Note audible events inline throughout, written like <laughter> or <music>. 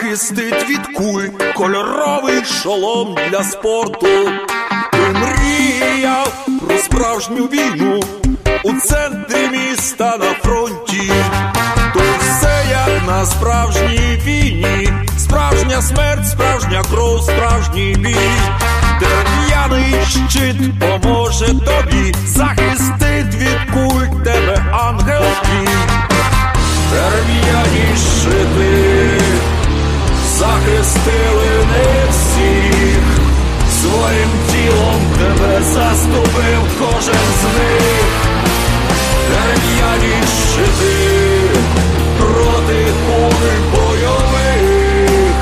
захистить від куль кольоровий шолом для спорту. Ти мріяв про справжню війну у центрі міста на фронті. То все як на справжній війні, справжня смерть, справжня кров, справжній бій. Дерев'яний щит поможе тобі, захистить від куль тебе ангел твій. Дерев'яні щити захистили не всіх, своїм тілом тебе заступив кожен з них, дерев'яні щити проти куль бойових.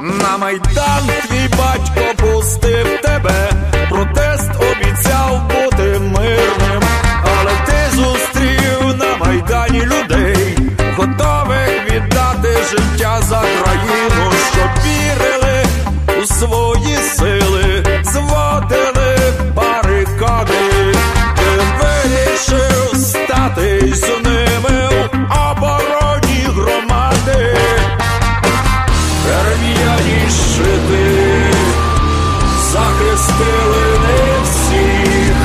На майдан твій батько пустив тебе, протест життя за країну, щоб вірили у свої сили, зводили барикади, ти вирішив стати з ними в обороні громади. Дерев'яні щити захистили не всіх,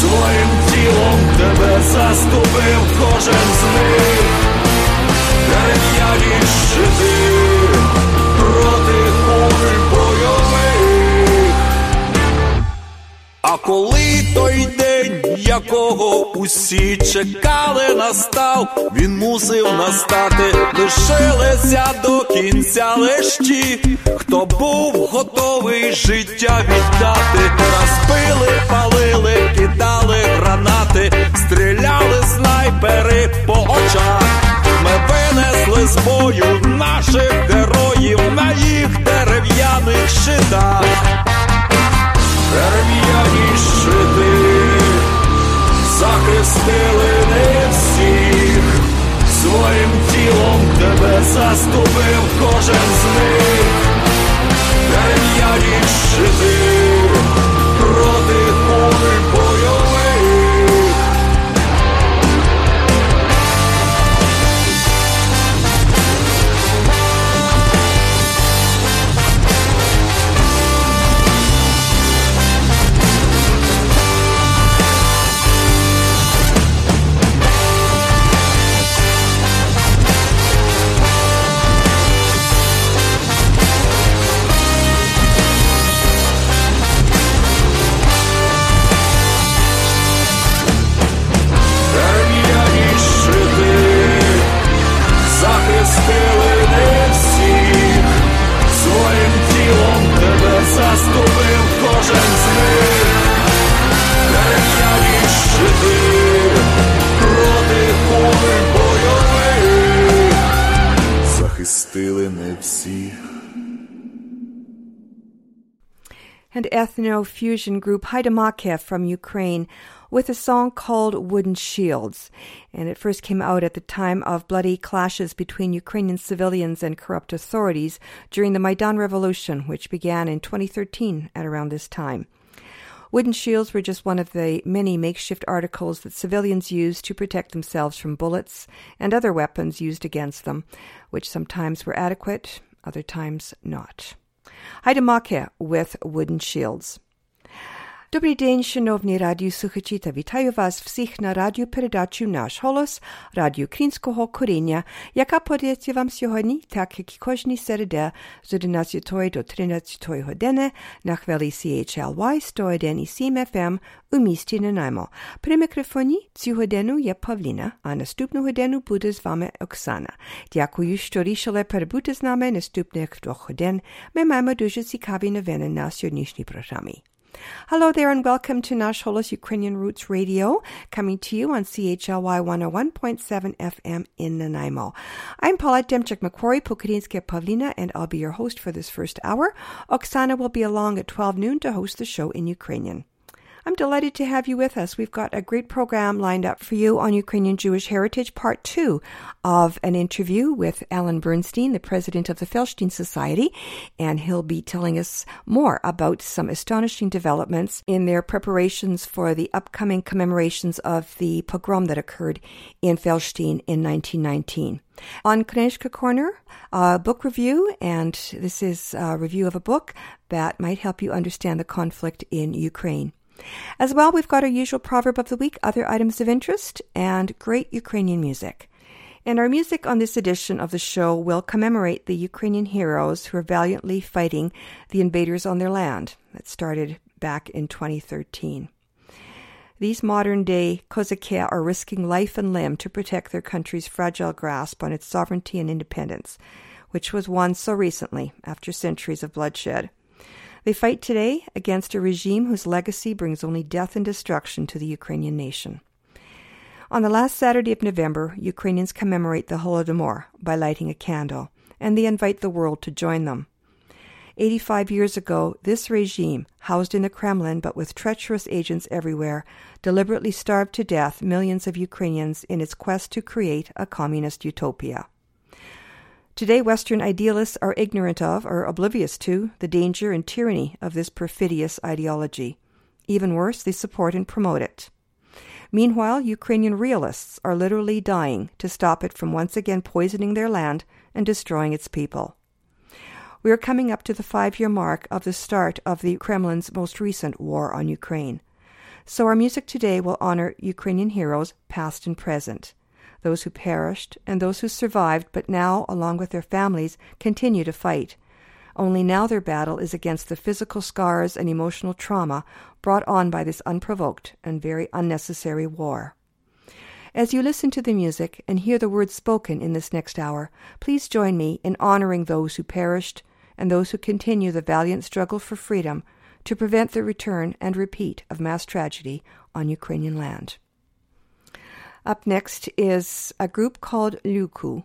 своїм тілом тебе заступив кожен з них, якого усі чекали, настав, він мусив настати, лишилися до кінця лиш ті, хто був готовий життя віддати, розбили, палили, кидали гранати, стріляли снайпери по очах. Ми винесли з бою наших героїв на їх дерев'яних щитах. Дерев'яні щити захистили не всіх, своїм тілом тебе заступив кожен з них, дерев'яні щити проти куль and ethno fusion group Haydamaky from Ukraine with a song called Wooden Shields. And it first came out at the time of bloody clashes between Ukrainian civilians and corrupt authorities during the Maidan Revolution, which began in 2013 at around this time. Wooden shields were just one of the many makeshift articles that civilians used to protect themselves from bullets and other weapons used against them, which sometimes were adequate, other times not. Haydamaky with Wooden Shields. Добрий день, шановні радіослухачі, та вітаю вас всіх на радіопередачу «Наш голос» радіо Українського коріння, яка подається вам сьогодні, так як і кожній середа з 11 до 13 години на хвилі CHLY 101,7 FM у місті Нанаймо. При мікрофоні цю годину є Павліна, а наступну годину буде з вами Оксана. Дякую, що рішили перебути з нами наступних двох годин. Ми маємо дуже цікаві новини на сьогоднішній програмі. Hello there and welcome to Nash Holos Ukrainian Roots Radio, coming to you on CHLY 101.7 FM in Nanaimo. I'm Paula Demchik Macquarie, Pokrinska Pavlina, and I'll be your host for this first hour. Oksana will be along at 12 noon to host the show in Ukrainian. I'm delighted to have you with us. We've got a great program lined up for you on Ukrainian Jewish Heritage, part two of an interview with Alan Bernstein, the president of the Felshtin Society, and he'll be telling us more about some astonishing developments in their preparations for the upcoming commemorations of the pogrom that occurred in Felshtin in 1919. On Knyzhka Corner, a book review, and this is a review of a book that might help you understand the conflict in Ukraine. As well, we've got our usual proverb of the week, other items of interest, and great Ukrainian music. And our music on this edition of the show will commemorate the Ukrainian heroes who are valiantly fighting the invaders on their land. That started back in 2013. These modern day Kozakia are risking life and limb to protect their country's fragile grasp on its sovereignty and independence, which was won so recently after centuries of bloodshed. They fight today against a regime whose legacy brings only death and destruction to the Ukrainian nation. On the last Saturday of November, Ukrainians commemorate the Holodomor by lighting a candle, and they invite the world to join them. 85 years ago, this regime, housed in the Kremlin but with treacherous agents everywhere, deliberately starved to death millions of Ukrainians in its quest to create a communist utopia. Today, Western idealists are ignorant of, or oblivious to, the danger and tyranny of this perfidious ideology. Even worse, they support and promote it. Meanwhile, Ukrainian realists are literally dying to stop it from once again poisoning their land and destroying its people. We are coming up to the five year mark of the start of the Kremlin's most recent war on Ukraine. So our music today will honor Ukrainian heroes, past and present those who perished, and those who survived but now, along with their families, continue to fight. Only now their battle is against the physical scars and emotional trauma brought on by this unprovoked and very unnecessary war. As you listen to the music and hear the words spoken in this next hour, please join me in honoring those who perished and those who continue the valiant struggle for freedom to prevent the return and repeat of mass tragedy on Ukrainian land. Up next is a group called Luku,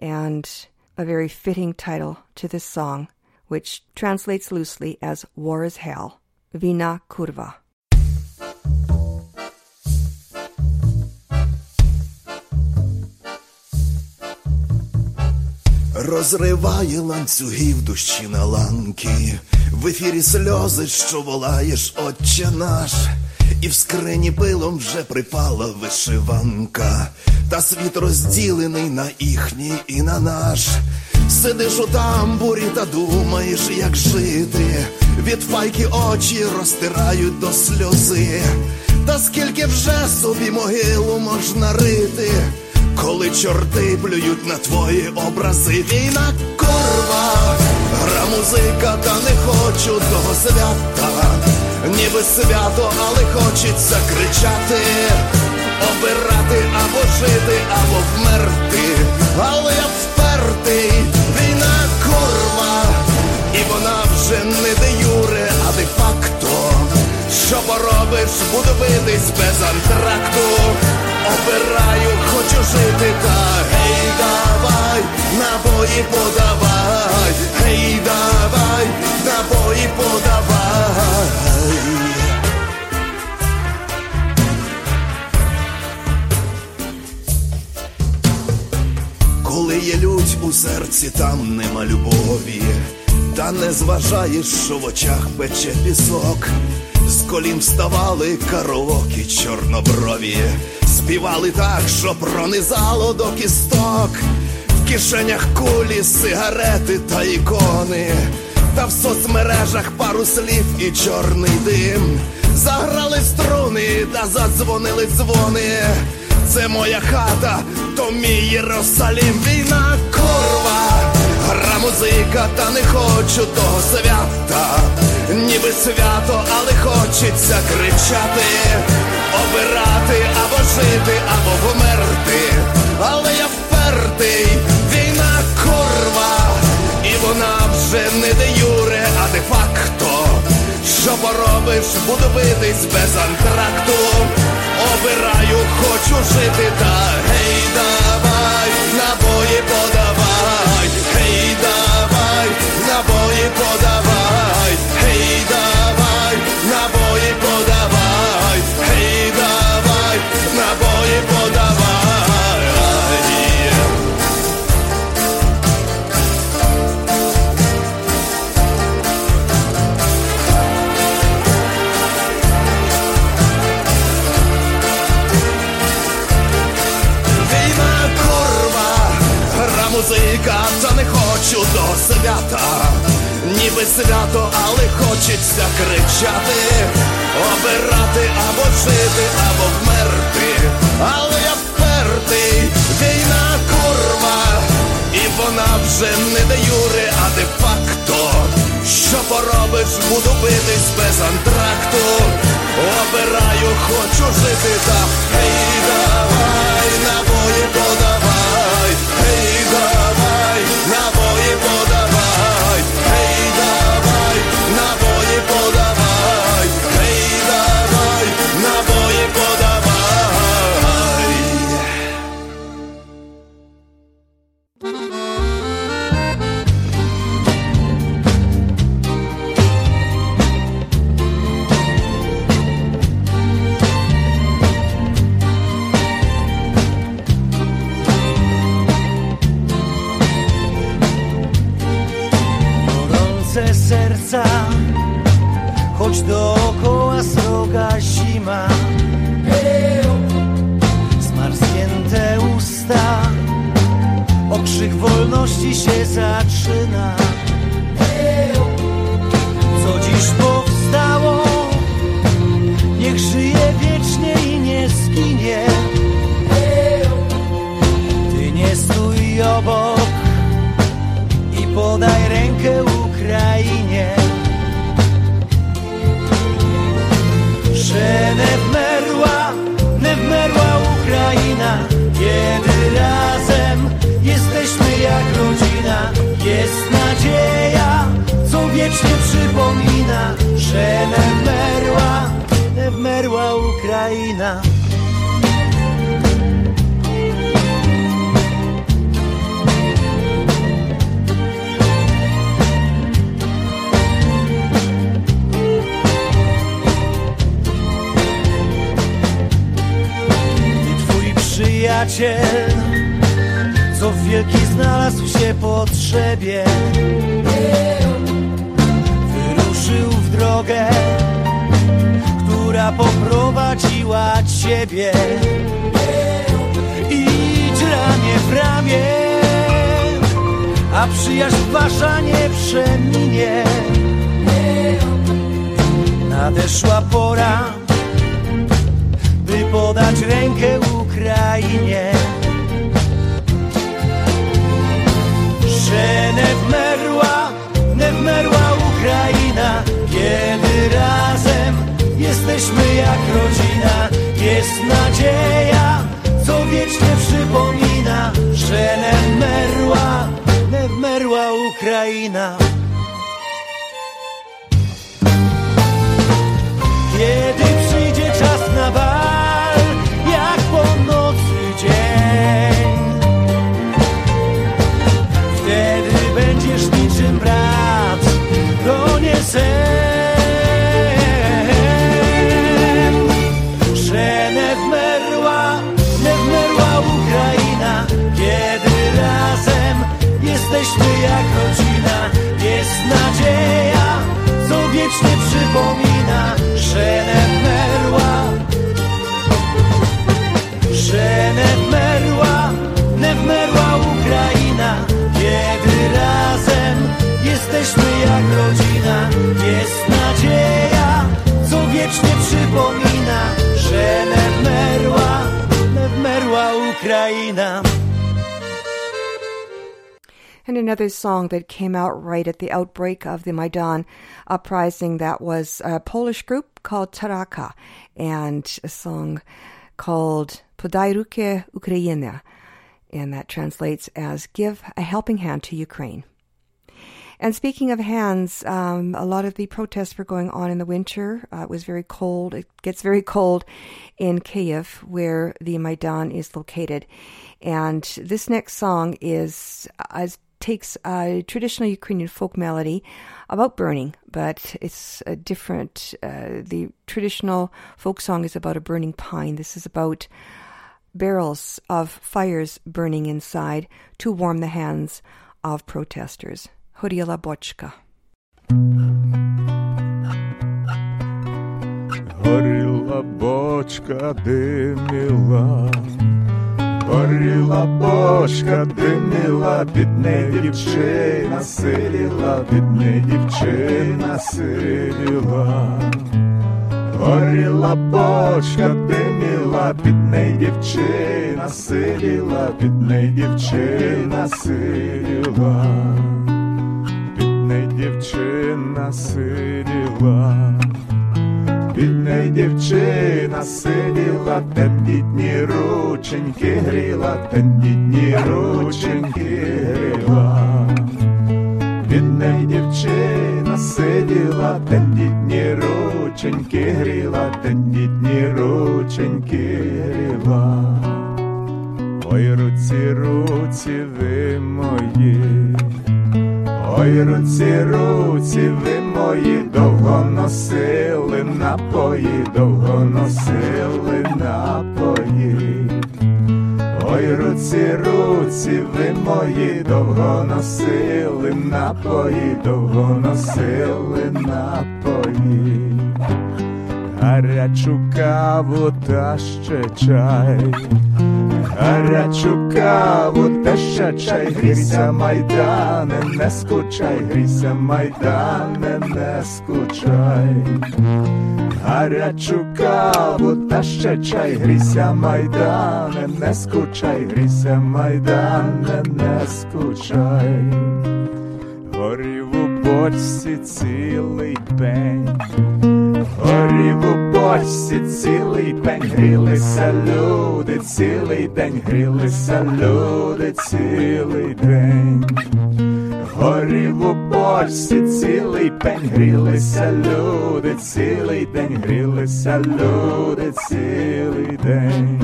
and a very fitting title to this song, which translates loosely as War is Hell, Vina Kurva. Розриває ланцюгів душі на ланки, в ефірі сльози, що волаєш, Отче наш. І в скрині пилом вже припала вишиванка, та світ розділений на їхній і на наш. Сидиш у тамбурі та думаєш, як жити. Від файки очі розтирають до сльози. Та скільки вже собі могилу можна рити, коли чорти плюють на твої образи, війна корва, гра музика, та не хочу того свята ніби свято, але хочеться кричати, обирати або жити, або вмерти, але я впертий, війна курва, і вона вже не де юре, а де факто. Що поробиш, буду битись без антракту. Обираю, хочу жити, та гей, давай, набої подавай, гей, давай, набої подавай. Коли є лють у серці, там нема любові, та не зважаєш, що в очах пече пісок, з колін вставали караокі чорноброві, співали так, що пронизало до кісток, в кишенях кулі, сигарети та ікони, та в соцмережах пару слів і чорний дим. Заграли струни та задзвонили дзвони. Це моя хата, то мій Єрусалім, війна корва, гра музика, та не хочу того свята, ніби свято, але хочеться кричати, обирати або жити, або померти, але я впертий, війна корва, і вона вже не де юре, а де факто. Що поробиш, буду битись без антракту. Обираю, хочу жити, та гей, давай, набої подавай, гей, dawaj, naboje podawaj. Hej dawaj, naboje podawaj. Hej dawaj, naboje podawaj. До свята, ніби свято, але хочеться кричати, обирати або жити, або вмерти, але я впертий, війна курва, і вона вже не де юри, а де факто. Що поробиш, буду битись без антракту, обираю, хочу жити, та гей, давай, набої подавай, гей, давай, world poprowadziła ciebie. Idź ramię w ramię, a przyjaźń wasza nie przeminie. Nadeszła pora, by podać rękę Ukrainie. Że nie wmerła, nie wmerła Ukraina, kiedy razem jesteśmy jak rodzina. Jest nadzieja, co wiecznie przypomina, że nie wmerła, nie wmerła Ukraina. Przypomina Że Ukraina And another song that came out right at the outbreak of the Maidan uprising that was a Polish group called Taraka and a song called Podaj rukę Ukraina. And that translates as Give a Helping Hand to Ukraine. And speaking of hands, um, a lot of the protests were going on in the winter. Uh, it was very cold. It gets very cold in Kiev, where the Maidan is located. And this next song is as takes a traditional Ukrainian folk melody about burning, but it's a different. Uh, the traditional folk song is about a burning pine. This is about barrels of fires burning inside to warm the hands of protesters. Hurila Bochka. Горіла бочка диміла, горіла бочка, диміла, під неї дівчина сиділа, під неї дівчина сиділа. Горіла бочка, диміла, під неї дівчина сиділа, під неї дівчина сиділа, неї дівчина сиділа. Під неї дівчина сиділа, тендітні рученьки гріла, тендітні рученьки гріла. Під неї дівчина сиділа, тендітні рученьки гріла, тендітні рученьки гріла. Ой, руці, руці ви мої. Ой, руці, руці, ви мої довго носили напої, довго носили напої. Ой, руці, руці, ви мої довго носили напої, довго носили напої. Гарячу каву та ще чай. Гарячу каву та ще чай, грійся, майдане, не скучай, грійся, майдане, не скучай. Гарячу каву та ще чай, грійся, майдане, не скучай, грійся, майдане, не скучай. Горів у бочці цілий день. Горів у бочці цілий день, грілися люди, цілий день, грілися люди, цілий день. Горів у бочці цілий день, грілися люди, цілий день, грілися люди, цілий день.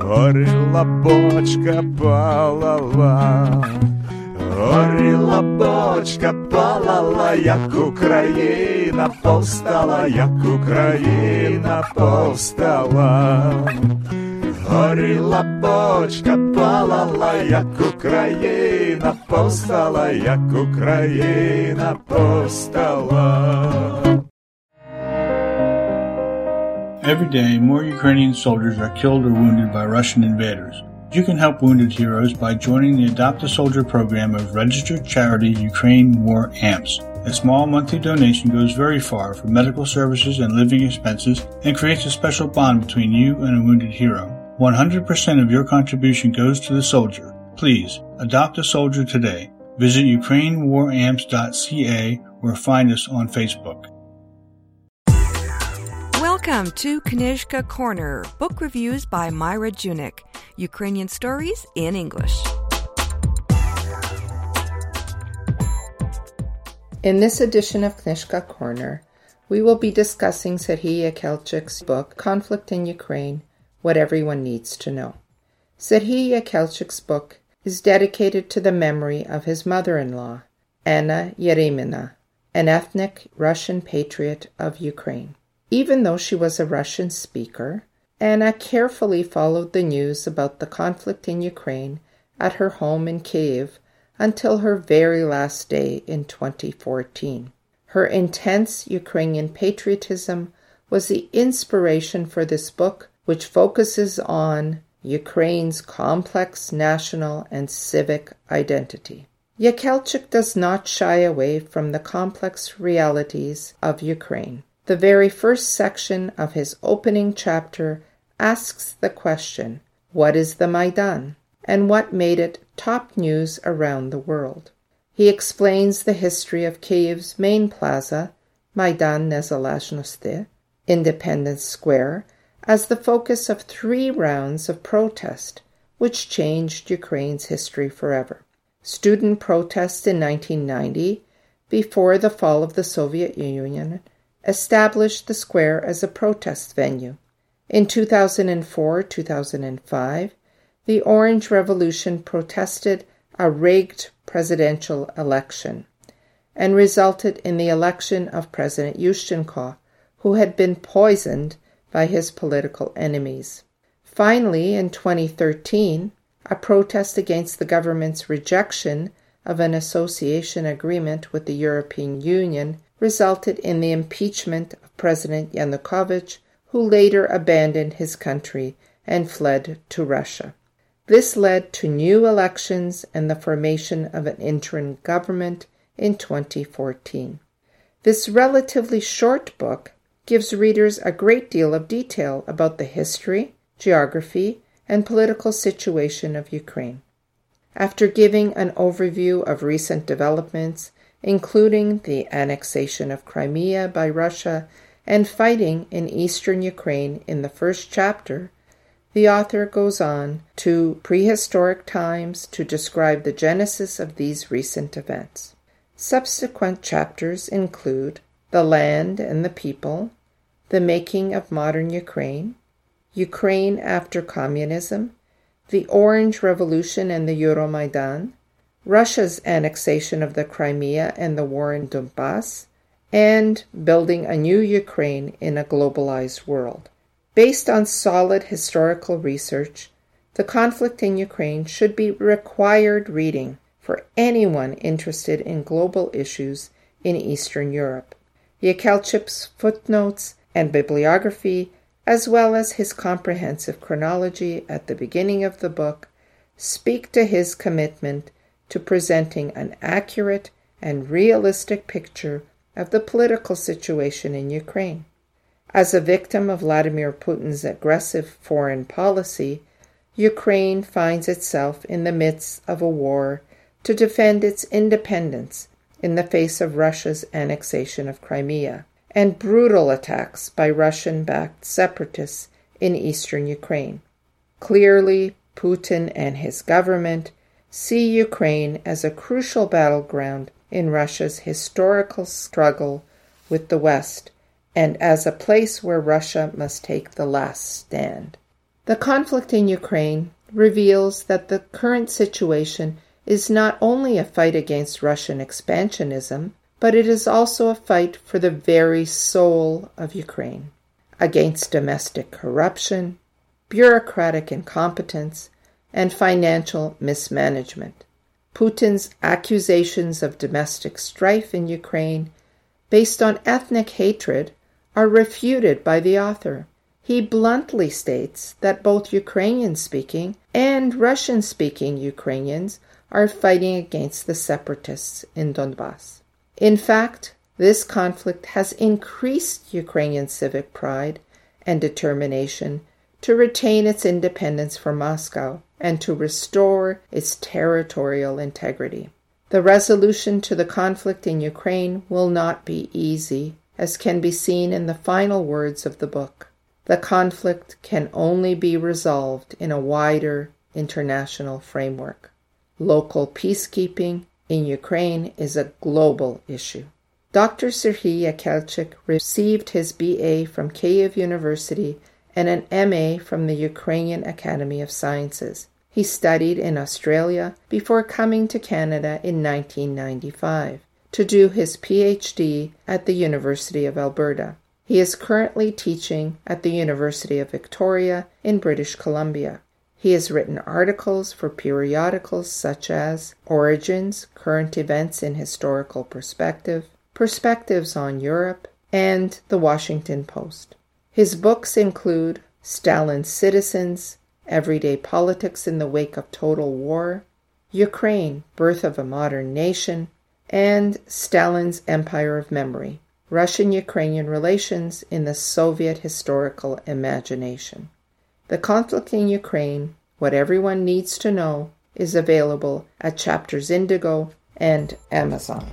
Горіла бочка палала. Горіла бочка палала, як Україна повстала, як Україна повстала. Горіла бочка палала, як Україна повстала, як Україна повстала. Every day, more Ukrainian soldiers are killed or wounded by Russian invaders. You can help wounded heroes by joining the Adopt a Soldier program of registered charity Ukraine War AMPS. A small monthly donation goes very far for medical services and living expenses and creates a special bond between you and a wounded hero. 100% of your contribution goes to the soldier. Please, adopt a soldier today. Visit ukrainewaramps.ca or find us on Facebook. Welcome to Knyzhka Corner, book reviews by Myra Junyk. Ukrainian stories in English. In this edition of Knyzhka Corner, we will be discussing Serhiy Yekelchyk's book, Conflict in Ukraine What Everyone Needs to Know. Serhiy Yekelchyk's book is dedicated to the memory of his mother in law, Anna Yeremina, an ethnic Russian patriot of Ukraine. Even though she was a Russian speaker, Anna carefully followed the news about the conflict in Ukraine at her home in Kiev until her very last day in 2014. Her intense Ukrainian patriotism was the inspiration for this book, which focuses on Ukraine's complex national and civic identity. Yekelchyk does not shy away from the complex realities of Ukraine. The very first section of his opening chapter asks the question What is the Maidan? and what made it top news around the world. He explains the history of Kiev's main plaza, Maidan Nezalezhnosti, Independence Square, as the focus of three rounds of protest, which changed Ukraine's history forever. Student protests in 1990, before the fall of the Soviet Union, established the square as a protest venue. In 2004 2005, the Orange Revolution protested a rigged presidential election and resulted in the election of President Yushchenko, who had been poisoned by his political enemies. Finally, in 2013, a protest against the government's rejection of an association agreement with the European Union resulted in the impeachment of President Yanukovych, who later abandoned his country and fled to Russia. This led to new elections and the formation of an interim government in 2014. This relatively short book gives readers a great deal of detail about the history, geography, and political situation of Ukraine. After giving an overview of recent developments, including the annexation of Crimea by Russia and fighting in eastern Ukraine in the first chapter, the author goes on to prehistoric times to describe the genesis of these recent events. Subsequent chapters include the land and the people, the making of modern Ukraine, Ukraine after communism, the Orange Revolution and the Euromaidan, Russia's annexation of the Crimea and the war in Donbass, and building a new Ukraine in a globalized world. Based on solid historical research, the conflict in Ukraine should be required reading for anyone interested in global issues in Eastern Europe. Yekelchyk's footnotes and bibliography, as well as his comprehensive chronology at the beginning of the book, speak to his commitment to presenting an accurate and realistic picture of the political situation in Ukraine. As a victim of Vladimir Putin's aggressive foreign policy, Ukraine finds itself in the midst of a war to defend its independence in the face of Russia's annexation of Crimea and brutal attacks by Russian backed separatists in eastern Ukraine. Clearly, Putin and his government see Ukraine as a crucial battleground in Russia's historical struggle with the West and as a place where Russia must take the last stand. The conflict in Ukraine reveals that the current situation is not only a fight against Russian expansionism, but it is also a fight for the very soul of Ukraine against domestic corruption, bureaucratic incompetence, and financial mismanagement. Putin's accusations of domestic strife in Ukraine, based on ethnic hatred, are refuted by the author. He bluntly states that both Ukrainian speaking and Russian speaking Ukrainians are fighting against the separatists in Donbass. In fact, this conflict has increased Ukrainian civic pride and determination to retain its independence from Moscow and to restore its territorial integrity. The resolution to the conflict in Ukraine will not be easy, as can be seen in the final words of the book. The conflict can only be resolved in a wider international framework. Local peacekeeping in Ukraine is a global issue. Dr. Serhiy Yekelchyk received his BA from Kyiv University and an MA from the Ukrainian Academy of Sciences. He studied in Australia before coming to Canada in 1995 to do his PhD at the University of Alberta. He is currently teaching at the University of Victoria in British Columbia. He has written articles for periodicals such as Origins, Current Events in Historical Perspective, Perspectives on Europe, and The Washington Post. His books include Stalin's Citizens, Everyday Politics in the Wake of Total War, Ukraine, Birth of a Modern Nation, and Stalin's Empire of Memory Russian Ukrainian Relations in the Soviet Historical Imagination. The conflict in Ukraine, What Everyone Needs to Know, is available at Chapters Indigo and Amazon.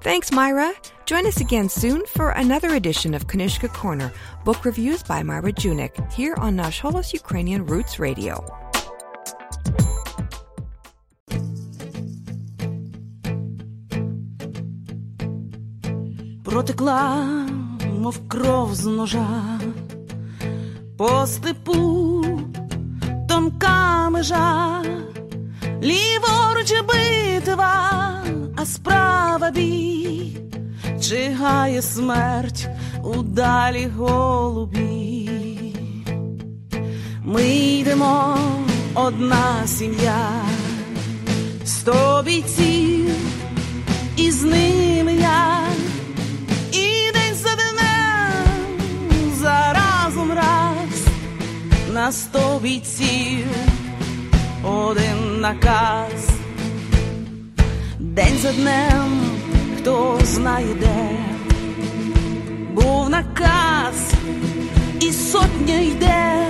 Thanks, Myra. Join us again soon for another edition of Knyzhka Corner, book reviews by Myra Junyk, here on Nash Holos Ukrainian Roots Radio. Протекла, мов кров з ножа, по степу тонка межа, ліворуч битва. А справа бій, чигає смерть у далі голубі. Ми йдемо одна сім'я, сто бійців, і з ними я. на сто бійців один наказ, день за днем, хто знає де, був наказ, і сотня йде.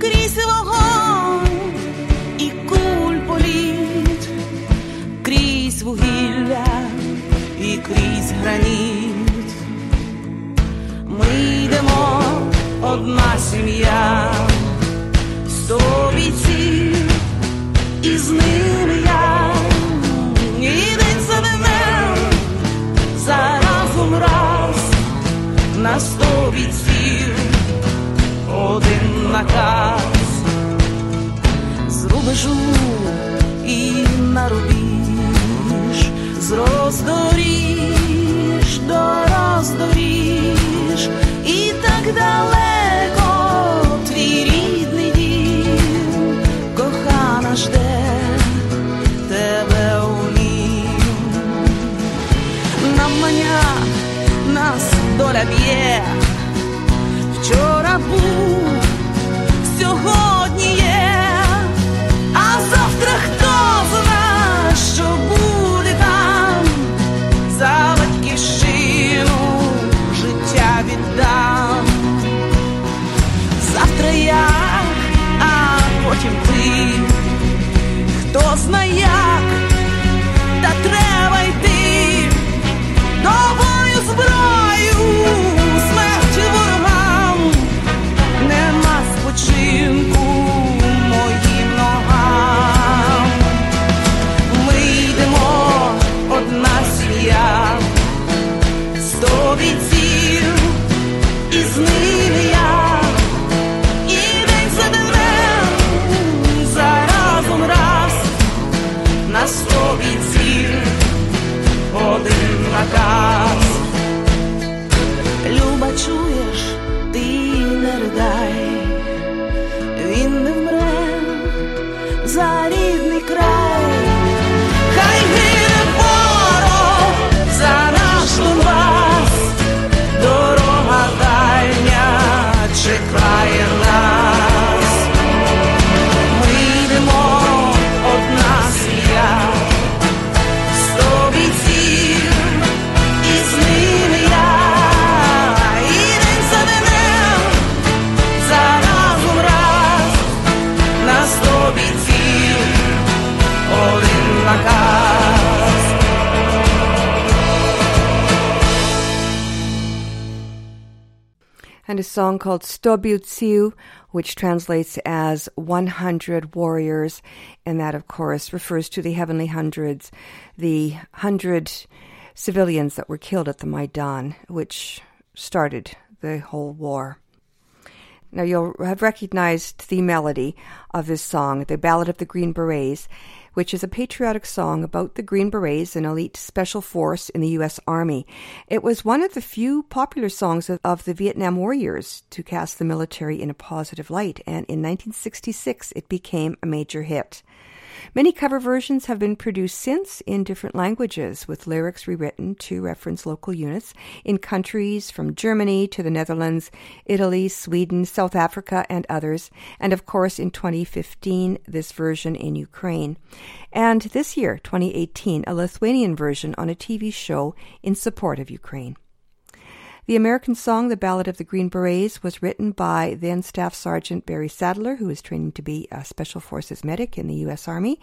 Крізь вогонь і куль політ, крізь вугілля і крізь граніт. Ми йдемо одна сім'я, сто бійців, один наказ. З рубежу і на рубіж, з роздоріж до роздоріж, і так далеко ahora bien. Song called Stobyutsiu, which translates as 100 warriors. And that, of course, refers to the heavenly hundreds, the hundred civilians that were killed at the Maidan, which started the whole war. Now, you'll have recognized the melody of this song, the Ballad of the Green Berets, which is a patriotic song about the Green Berets, an elite special force in the U.S. Army. It was one of the few popular songs of, of the Vietnam Warriors to cast the military in a positive light, and in 1966 it became a major hit. Many cover versions have been produced since in different languages, with lyrics rewritten to reference local units in countries from Germany to the Netherlands, Italy, Sweden, South Africa, and others, and of course in 2015, this version in Ukraine. And this year, 2018, a Lithuanian version on a TV show in support of Ukraine. The American song, The Ballad of the Green Berets, was written by then Staff Sergeant Barry Sadler, who is training to be a Special Forces medic in the U.S. Army.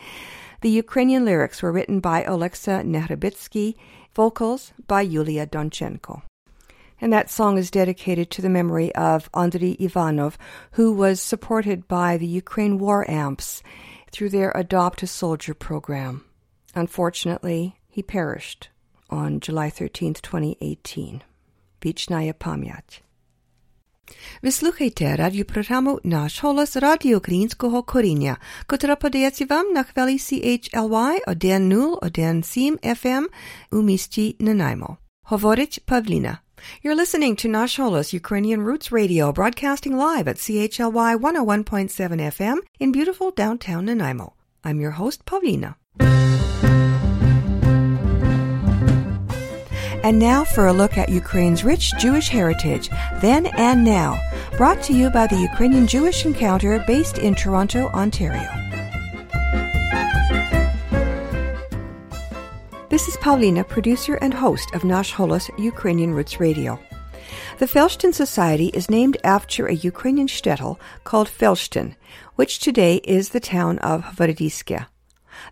The Ukrainian lyrics were written by Oleksa Nehrabitsky, vocals by Yulia Donchenko. And that song is dedicated to the memory of Andriy Ivanov, who was supported by the Ukraine War Amps through their Adopt a Soldier program. Unfortunately, he perished on July 13, 2018. Wieczna Pamięć. Wysłuchajcie radioprogramu Nasz Holos Radio Ukrainskiego Korenia, która podaje Wam na chwili CHLY o den 0 o den 7 FM u mieści Nanaimo. Hovorić Pavlina. You're listening to Nash Holos Ukrainian Roots Radio, broadcasting live at CHLY 101.7 FM in beautiful downtown Nanaimo. I'm your host, Pavlina. And now for a look at Ukraine's rich Jewish heritage, then and now, brought to you by the Ukrainian Jewish Encounter based in Toronto, Ontario. This is Paulina, producer and host of Nash Holos Ukrainian Roots Radio. The Felshtin Society is named after a Ukrainian shtetl called Felshtin, which today is the town of Hvardiske.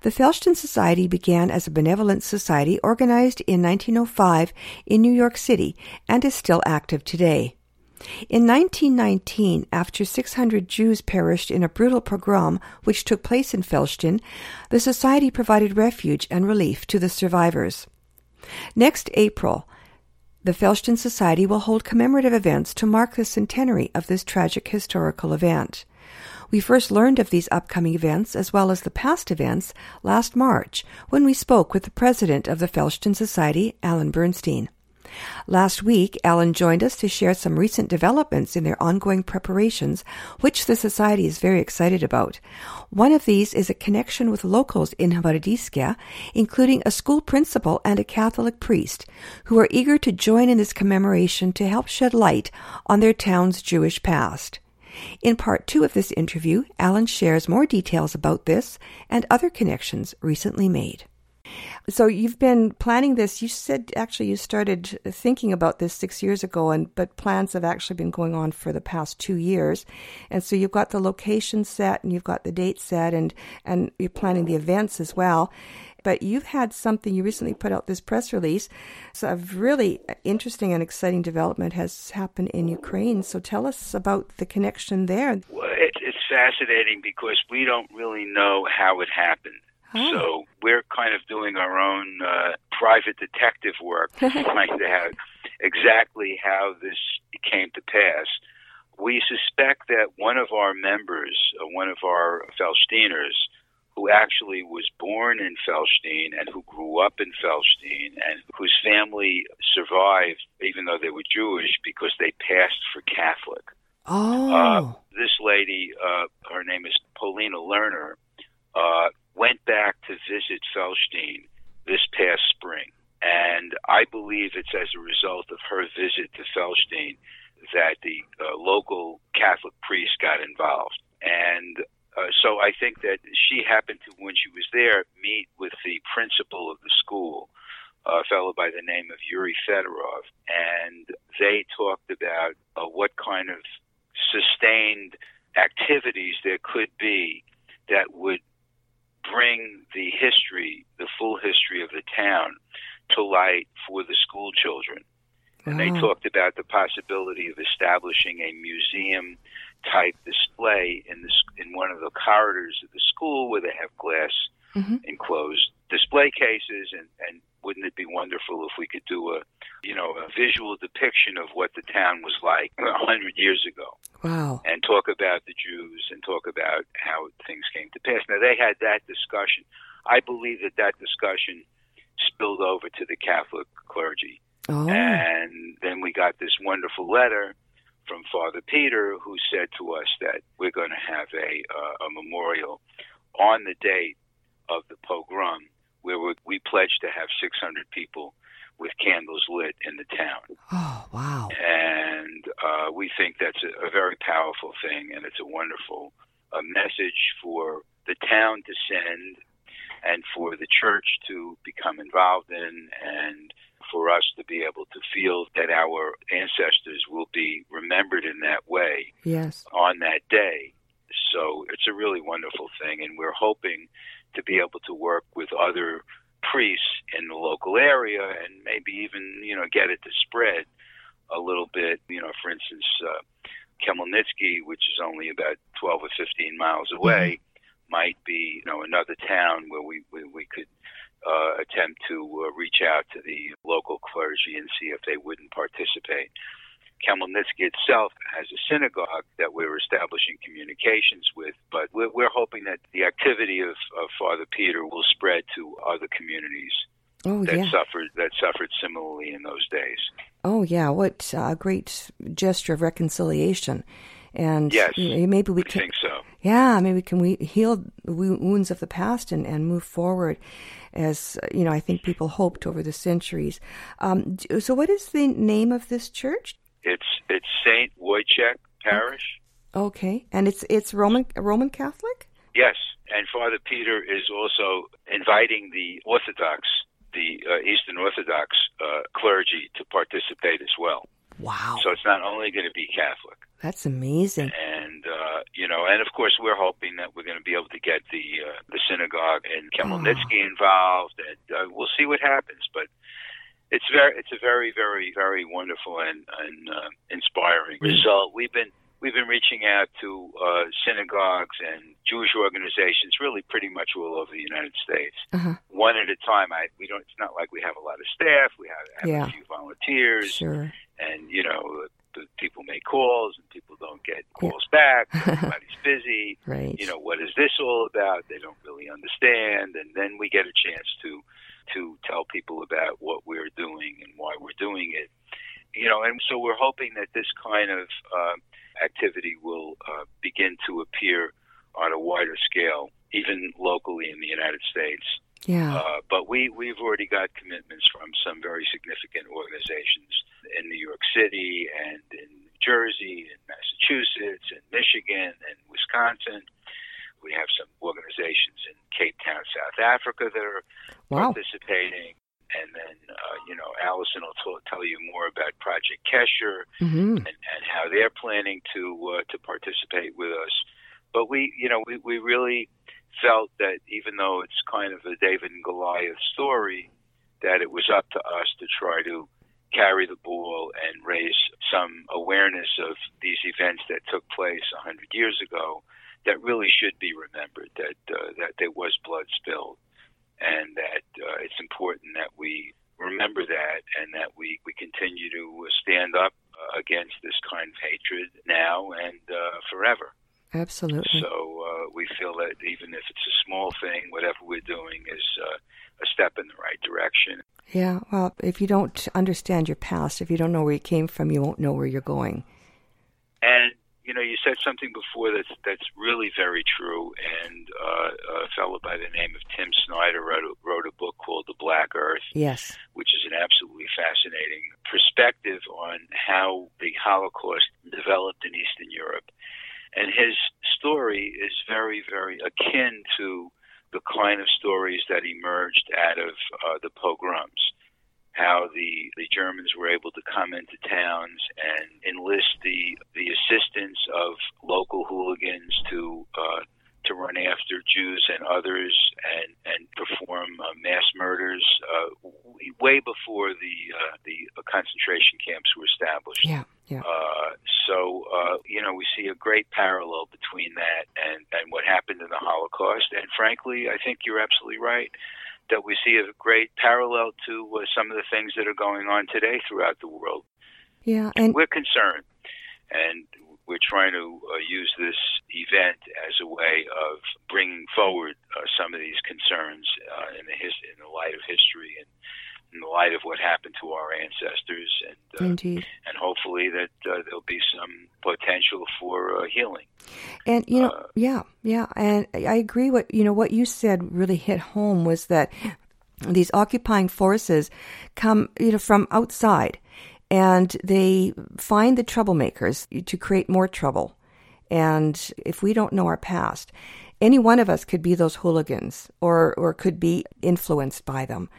The Felshtin Society began as a benevolent society organized in 1905 in New York City and is still active today. In 1919, after 600 Jews perished in a brutal pogrom which took place in Felshtin, the Society provided refuge and relief to the survivors. Next April, the Felshtin Society will hold commemorative events to mark the centenary of this tragic historical event. We first learned of these upcoming events as well as the past events last March when we spoke with the president of the Felshtin Society, Alan Bernstein. Last week, Alan joined us to share some recent developments in their ongoing preparations, which the Society is very excited about. One of these is a connection with locals in Hvardiske, including a school principal and a Catholic priest, who are eager to join in this commemoration to help shed light on their town's Jewish past. In part two of this interview, Alan shares more details about this and other connections recently made. So you've been planning this. You said actually you started thinking about this six years ago, and but plans have actually been going on for the past two years. And so you've got the location set, and you've got the date set, and and you're planning the events as well. But you've had something. You recently put out this press release. So a really interesting and exciting development has happened in Ukraine. So tell us about the connection there. Well, it, it's fascinating because we don't really know how it happened. So we're kind of doing our own uh, private detective work <laughs> to find out exactly how this came to pass. We suspect that one of our members, uh, one of our Felsteiners, who actually was born in Felstein and who grew up in Felstein and whose family survived, even though they were Jewish, because they passed for Catholic. Oh. Uh, this lady, uh, her name is Paulina Lerner, uh, went back to visit Felstein this past spring. And I believe it's as a result of her visit to Felstein that the uh, local Catholic priest got involved. And uh, so I think that she happened to, when she was there, meet with the principal of the school, a fellow by the name of Yuri Fedorov, and they talked about uh, what kind of sustained activities there could be that would bring the history, the full history of the town, to light for the school children. And they talked about the possibility of establishing a museum type display in the in one of the corridors of the school where they have glass Mm-hmm. enclosed display cases and and wouldn't it be wonderful if we could do a you know a visual depiction of what the town was like <laughs> a hundred years ago Wow. and talk about the Jews and talk about how things came to pass. Now they had that discussion. I believe that that discussion spilled over to the Catholic clergy, Oh. and then we got this wonderful letter from Father Peter who said to us that we're going to have a uh, a memorial on the date of the pogrom where we, we pledged to have 600 people with candles lit in the town Oh, wow. and uh, we think that's a, a very powerful thing, and it's a wonderful uh, message for the town to send, and for the church to become involved in, and for us to be able to feel that our ancestors will be remembered in that way Yes. on that day. So it's a really wonderful thing, and we're hoping to be able to work with other priests in the local area and maybe even you know get it to spread a little bit. You know, for instance, uh, Khmelnytsky, which is only about 12 or 15 miles away, might be you know another town where we we, we could uh, attempt to uh, reach out to the clergy and see if they wouldn't participate. Khmelnytsky itself has a synagogue that we're establishing communications with, but we're, we're hoping that the activity of, of Father Peter will spread to other communities Oh, that yeah. suffered that suffered similarly in those days. Oh, yeah. What a great gesture of reconciliation. And Yes, maybe we we can. Yeah, maybe can we heal wo- wounds of the past and, and move forward as you know i think people hoped over the centuries. Um, so what is the name of this church? It's it's Saint Wojciech Parish. okay. And it's it's roman roman catholic? Yes, and Father Peter is also inviting the Orthodox, the uh, Eastern Orthodox uh, clergy to participate as well. wow. So it's not only going to be Catholic, that's amazing and uh, you know, and of course we're hoping that we're going to be able to get the uh, the synagogue and Khmelnytsky involved, and uh, we'll see what happens. But it's very, it's a very, very, very wonderful and, and uh, inspiring result. We've been we've been reaching out to uh, synagogues and Jewish organizations, really pretty much all over the United States, Uh-huh. one at a time. I we don't. It's not like we have a lot of staff. We have, have Yeah. a few volunteers sure and you know people make calls and people don't get calls back <laughs> everybody's busy right. you know what is this all about? They don't really understand. And then we get a chance to to tell people about what we're doing and why we're doing it. You know and so we're hoping that this kind of uh, activity will uh, begin to appear on a wider scale even locally in the united states. Yeah. Uh, but we, we've already got commitments from some very significant organizations in New York City and in New Jersey and Massachusetts and Michigan and Wisconsin. We have some organizations in Cape Town, South Africa that are wow participating. And then, uh, you know, Allison will t- tell you more about Project Kesher hmm and, and how they're planning to uh, to participate with us. But we, you know, we, we really felt that even though it's kind of a David and Goliath story, that it was up to us to try to carry the ball and raise some awareness of these events that took place a hundred years ago that really should be remembered. That uh, that there was blood spilled, and that uh, it's important that we remember that and that we, we continue to stand up uh, against this kind of hatred now and uh, forever. Absolutely So uh, we feel that even if it's a small thing, whatever we're doing is uh, a step in the right direction. Yeah, well, if you don't understand your past, if you don't know where you came from, you won't know where you're going. And you know, you said something before that's that's really very true. And uh, a fellow by the name of Tim Snyder wrote a, wrote a book called The Black Earth, Yes. which is an absolutely fascinating perspective on how the Holocaust developed in Eastern Europe. And his story is very, very akin to the kind of stories that emerged out of uh, the pogroms. How the, the Germans were able to come into towns and enlist the the assistance of local hooligans to uh, to run after Jews and others and and perform uh, mass murders uh, way before the uh, the concentration camps were established. Yeah. Yeah. Uh, so uh, you know we see a great parallel between that and and what happened in the Holocaust. And frankly, I think you're absolutely right that we see a great parallel to uh, some of the things that are going on today throughout the world. Yeah. And We're concerned, and we're trying to uh, use this event as a way of bringing forward uh, some of these concerns uh, in the his- in the light of history and in the light of what happened to our ancestors, and uh, and hopefully that uh, there'll be some potential for uh, healing. And you know, Uh, yeah, yeah, and I agree. What you know, what you said really hit home was that these occupying forces come, you know, from outside, and they find the troublemakers to create more trouble. And if we don't know our past, any one of us could be those hooligans, or or could be influenced by them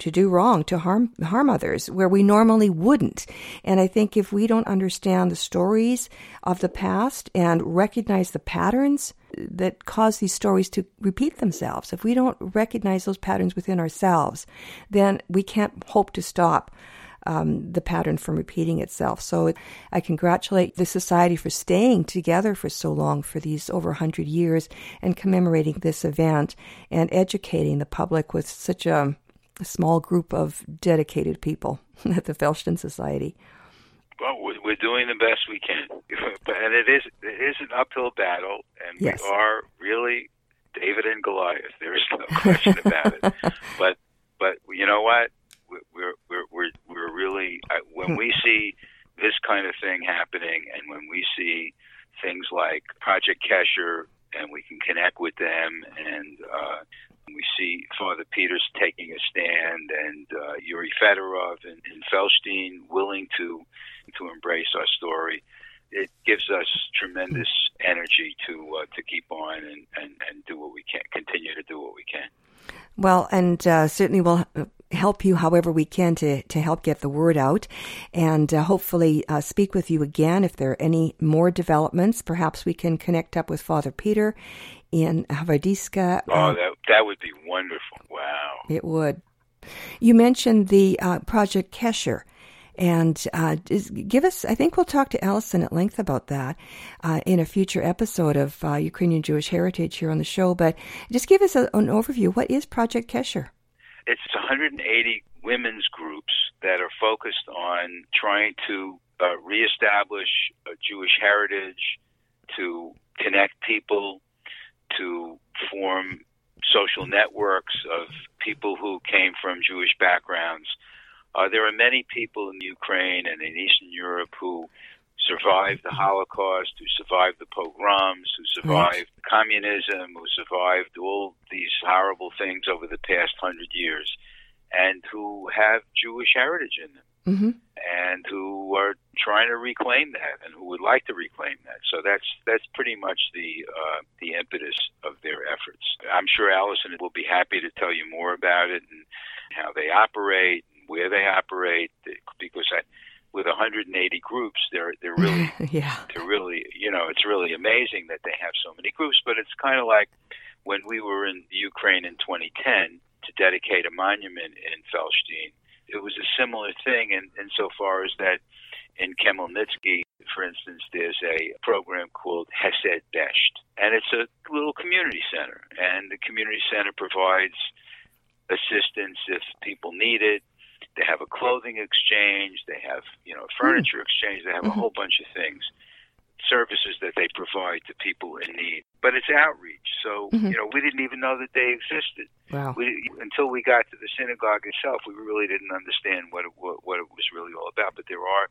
to do wrong, to harm harm others where we normally wouldn't. And I think if we don't understand the stories of the past and recognize the patterns that cause these stories to repeat themselves, if we don't recognize those patterns within ourselves, then we can't hope to stop um, the pattern from repeating itself. So I congratulate the society for staying together for so long, for these over 100 years, and commemorating this event and educating the public with such a, a small group of dedicated people <laughs> at the Felshtin Society. Well, we're doing the best we can, <laughs> and it is it is an uphill battle, and Yes. we are really David and Goliath. There is no <laughs> question about it. But but you know what? We're we're we're we're really uh, when we see this kind of thing happening, and when we see things like Project Kesher, and we can connect connect with them, and uh, we see Father Peters taking a stand, and uh, Yuri Fedorov and, and Felstein willing to to embrace our story. It gives us tremendous energy to uh, to keep on and, and, and do what we can, continue to do what we can. Well, and uh, certainly we'll help you however we can to, to help get the word out and uh, hopefully uh, speak with you again if there are any more developments. Perhaps we can connect up with Father Peter in Hvardiske. Oh, that, that would be wonderful. Wow. It would. You mentioned the uh, Project Kesher. And uh, give us, I think we'll talk to Allison at length about that uh, in a future episode of uh, Ukrainian Jewish Heritage here on the show. But just give us a, an overview. What is Project Kesher? It's 180 women's groups that are focused on trying to uh, reestablish a Jewish heritage, to connect people, to form social networks of people who came from Jewish backgrounds. Uh, there are many people in Ukraine and in Eastern Europe who survived the Holocaust, who survived the pogroms, who survived right. communism, who survived all these horrible things over the past hundred years, and who have Jewish heritage in them. Mm-hmm. And who are trying to reclaim that, and who would like to reclaim that. So that's that's pretty much the uh, the impetus of their efforts. I'm sure Allison will be happy to tell you more about it and how they operate where they operate, because I, with 180 groups, they're they're really <laughs> yeah. they're really you know it's really amazing that they have so many groups. But it's kind of like when we were in Ukraine in 2010 to dedicate a monument in Felstein. It was a similar thing in insofar as that in Khmelnytsky, for instance, there's a program called Hesed Besht, and it's a little community center, and the community center provides assistance if people need it they have a clothing exchange. They have, you know, furniture mm. exchange. They have mm-hmm. a whole bunch of things, services that they provide to people in need. But it's outreach. So, mm-hmm. you know, we didn't even know that they existed. Wow. We, until we got to the synagogue itself, we really didn't understand what it, what, what it was really all about. But there are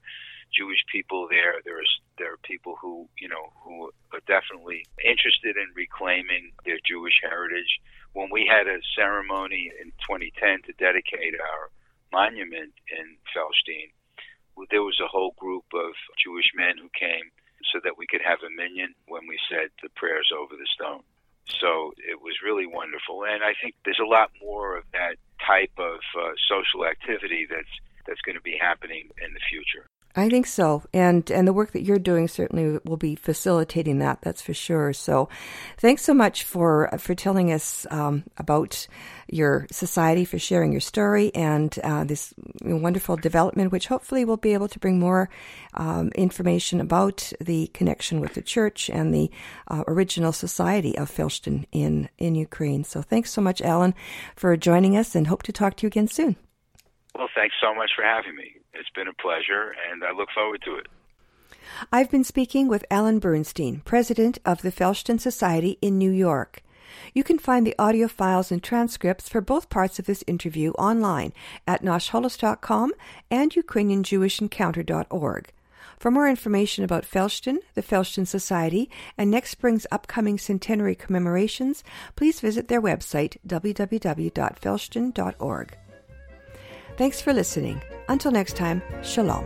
Jewish people there. There's there are people who you know who are definitely interested in reclaiming their Jewish heritage. When we had a ceremony in 2010 to dedicate our monument in Felstein, there was a whole group of Jewish men who came so that we could have a minyan when we said the prayers over the stone. So it was really wonderful, and I think there's a lot more of that type of uh, social activity that's that's going to be happening in the future. I think so, and and the work that you're doing certainly will be facilitating that. That's for sure. So, thanks so much for for telling us um, about your society, for sharing your story, and uh, this wonderful development, which hopefully will be able to bring more um, information about the connection with the church and the uh, original society of Felshtin in in Ukraine. So, thanks so much, Alan, for joining us, and hope to talk to you again soon. Well, thanks so much for having me. It's been a pleasure, and I look forward to it. I've been speaking with Alan Bernstein, president of the Felshtin Society in New York. You can find the audio files and transcripts for both parts of this interview online at nashholos.com and ukrainianjewishencounter.org. For more information about Felshtin, the Felshtin Society, and next spring's upcoming centenary commemorations, please visit their website www.felshtin.org. Thanks for listening. Until next time, Shalom.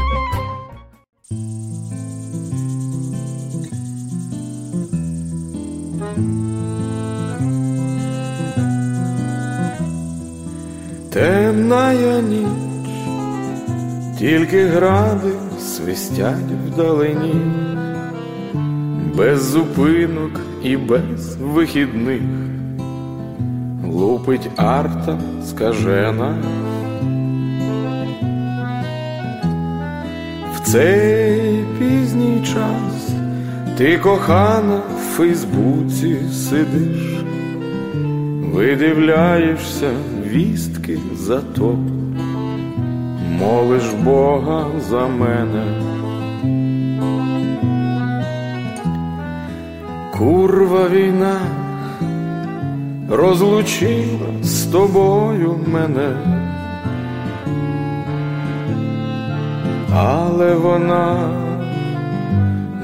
Темная ніч, тільки гради свистять вдалині, без зупинок і без вихідних, лупить арта скажена. В цей пізній час Ти кохана в Фейсбуці сидиш, видивляєшся вістки за то, молиш Бога за мене. Курва війна розлучила з тобою мене, але вона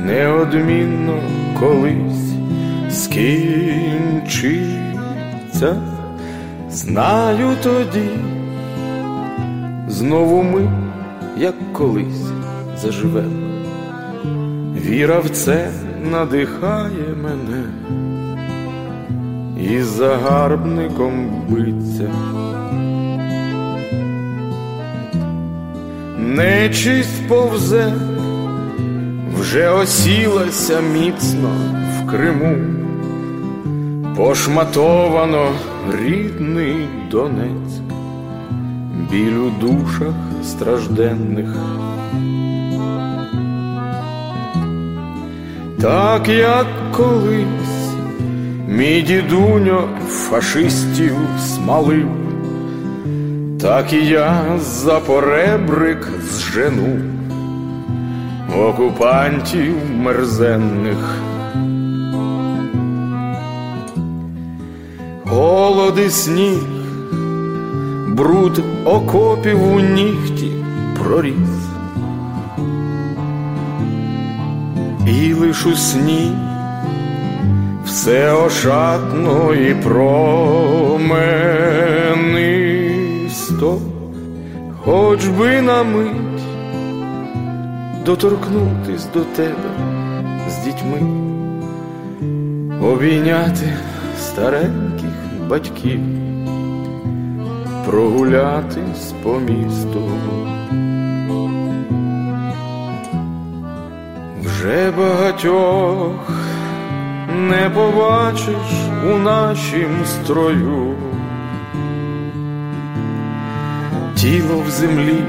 неодмінно колись скінчиться, знаю тоді, знову ми, як колись, заживемо. Віра в це надихає мене і загарбником биться. Нечисть повзе, вже осілася міцно в Криму, пошматовано рідний Донець, біль у душах стражденних. Так як колись мій дідуньо фашистів смалив, так і я за поребрик зжену окупантів мерзенних. Голод і сніг, бруд окопів у нігті проріс. І лиш у сні все ошатно і променисто, хоч би на мить доторкнутись до тебе з дітьми, обійняти стареньких батьків, прогулятись по місту. Вже багатьох не побачиш у нашім строю, тіло в землі,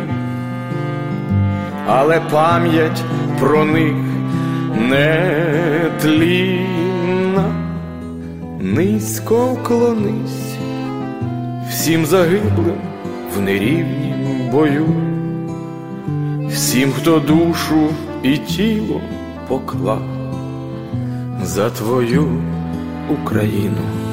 але пам'ять про них не тлінна, низько вклонись всім загиблим в нерівнім бою, всім, хто душу і тіло поклав за твою Україну.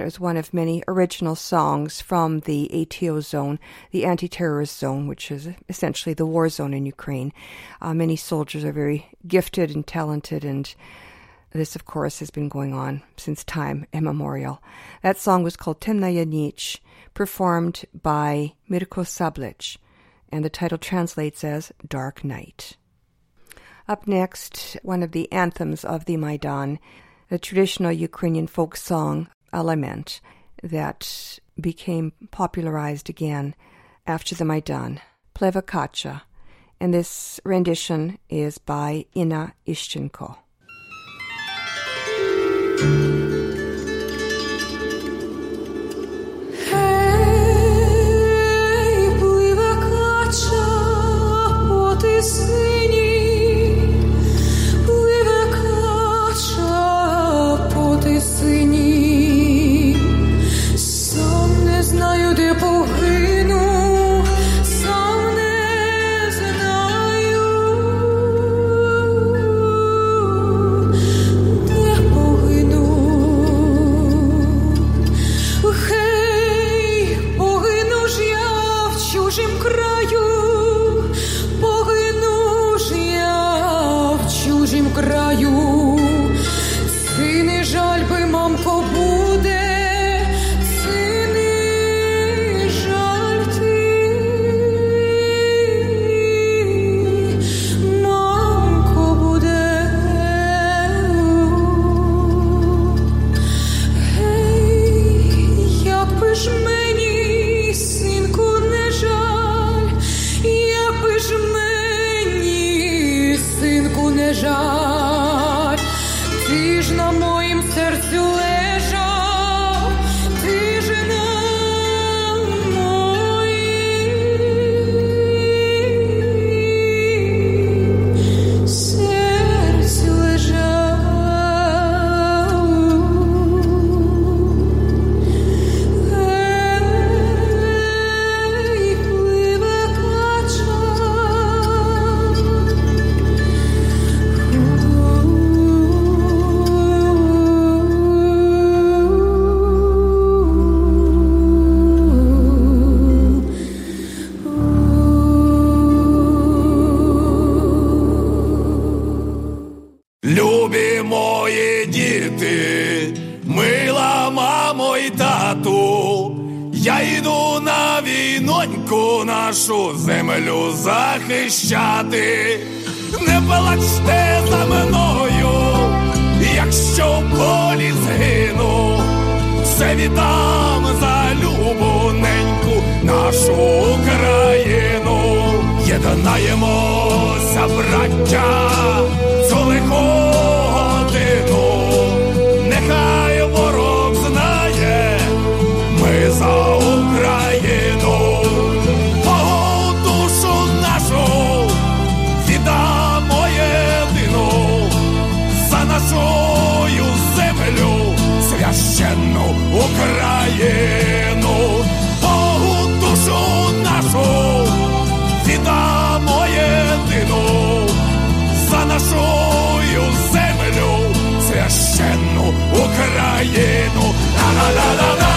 That is one of many original songs from the ATO zone, the anti terrorist zone, which is essentially the war zone in Ukraine. Uh, many soldiers are very gifted and talented, and this, of course, has been going on since time immemorial. That song was called Temnaya Nich, performed by Mirko Sablic, and the title translates as Dark Night. Up next, one of the anthems of the Maidan, the traditional Ukrainian folk song Element that became popularized again after the Maidan, Plyve Kacha, and this rendition is by Ina Ishchenko. Діти, мила мамо і тату, я йду на війноньку нашу землю захищати, не плачте за мною, якщо в полі згину, все віддам за любоненьку нашу Україну, єднаємося, браття, за Україну, Богу душу нашу віддамо єдину за нашою землю священну Україну, Богу душу нашу віддамо єдину за нашою землю священну Україну. Ла-ла-ла-ла-лай,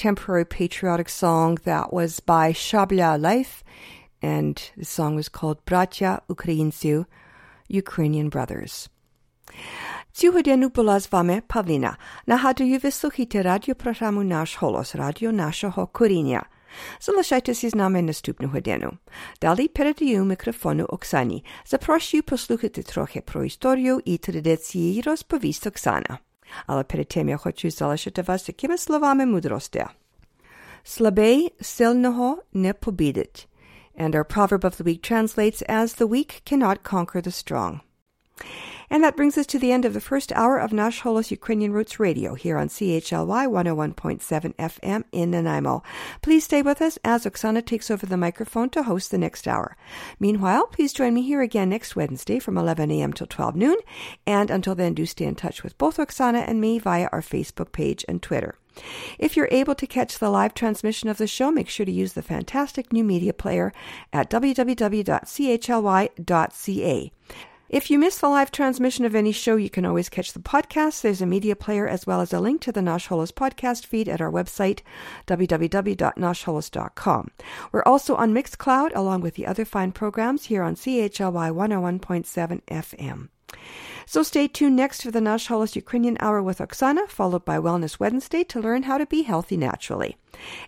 contemporary patriotic song that was by Shabla Life, and the song was called Bratya Ukraińcy, Ukrainian Brothers. Цю годину була з вами Павліна. Нагадую, ви слухайте радіопрограму «Наш голос», радіо нашого коріння. Залишайтеся з нами наступну годину. Далі передаю мікрофону Оксані. Запрошую послухати трохи про історію і традиції розповість Оксана. Але перед тим я хочу залишити вас такими словами мудрості. Слабий сильного не побідить. And our proverb of the week translates as the weak cannot conquer the strong. And that brings us to the end of the first hour of Nash Holos Ukrainian Roots Radio here on CHLY 101.7 FM in Nanaimo. Please stay with us as Oksana takes over the microphone to host the next hour. Meanwhile, please join me here again next Wednesday from 11 a.m. till 12 noon. And until then, do stay in touch with both Oksana and me via our Facebook page and Twitter. If you're able to catch the live transmission of the show, make sure to use the fantastic new media player at www.chly.ca. If you miss the live transmission of any show, you can always catch the podcast. There's a media player as well as a link to the Nash Holos podcast feed at our website, www.nashholos.com. We're also on Mixcloud along with the other fine programs here on CHLY 101.7 FM. So stay tuned next for the Nash Holos Ukrainian Hour with Oksana, followed by Wellness Wednesday to learn how to be healthy naturally.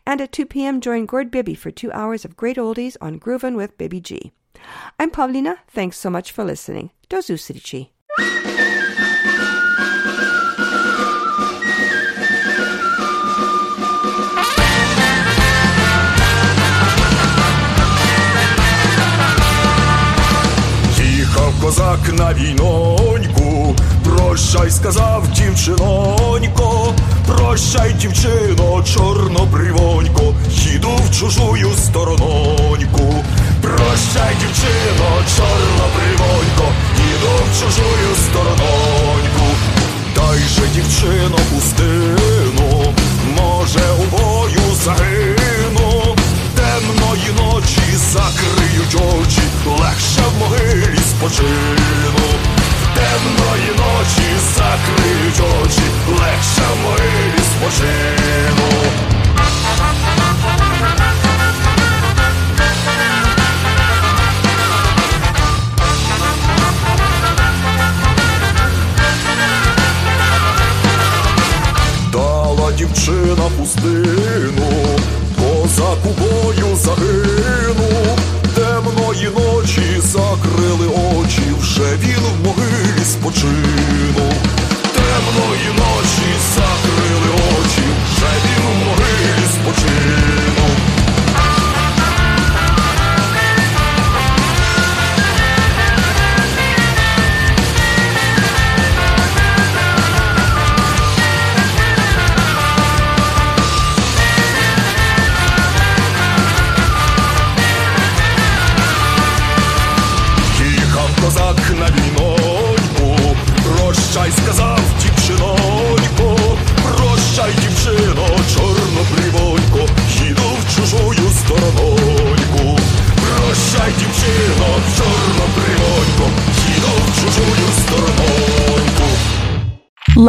And at 2 p.m., join Gord Bibby for two hours of great oldies on Groovin' with Bibby G. I'm Paulina. Thanks so much for listening. Do zustrici. Тихо, козак на війну Прощай, сказав дівчинонько, прощай, дівчино, чорнобривонько, їду в чужую сторононьку. Прощай, дівчино,